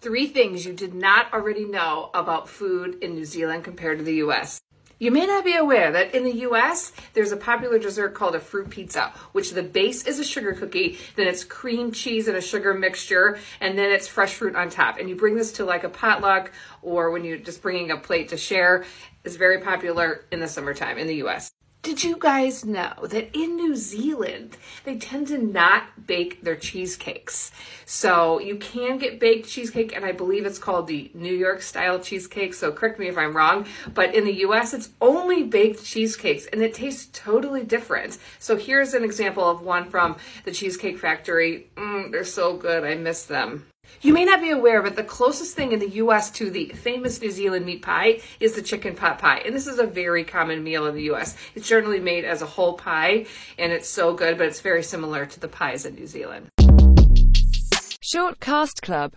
Three things you did not already know about food in New Zealand compared to the US. You may not be aware that in the US, there's a popular dessert called a fruit pizza, which the base is a sugar cookie, then it's cream cheese and a sugar mixture, and then it's fresh fruit on top. And you bring this to like a potluck or when you're just bringing a plate to share. It's very popular in the summertime in the US. Did you guys know that in New Zealand, they tend to not bake their cheesecakes? So you can get baked cheesecake, and I believe it's called the New York style cheesecake. So correct me if I'm wrong, but in the US, it's only baked cheesecakes and it tastes totally different. So here's an example of one from the Cheesecake Factory. Mm, they're so good. I miss them. You may not be aware, but the closest thing in the US to the famous New Zealand meat pie is the chicken pot pie. And this is a very common meal in the US. It's generally made as a whole pie, and it's so good, but it's very similar to the pies in New Zealand. Short Cast Club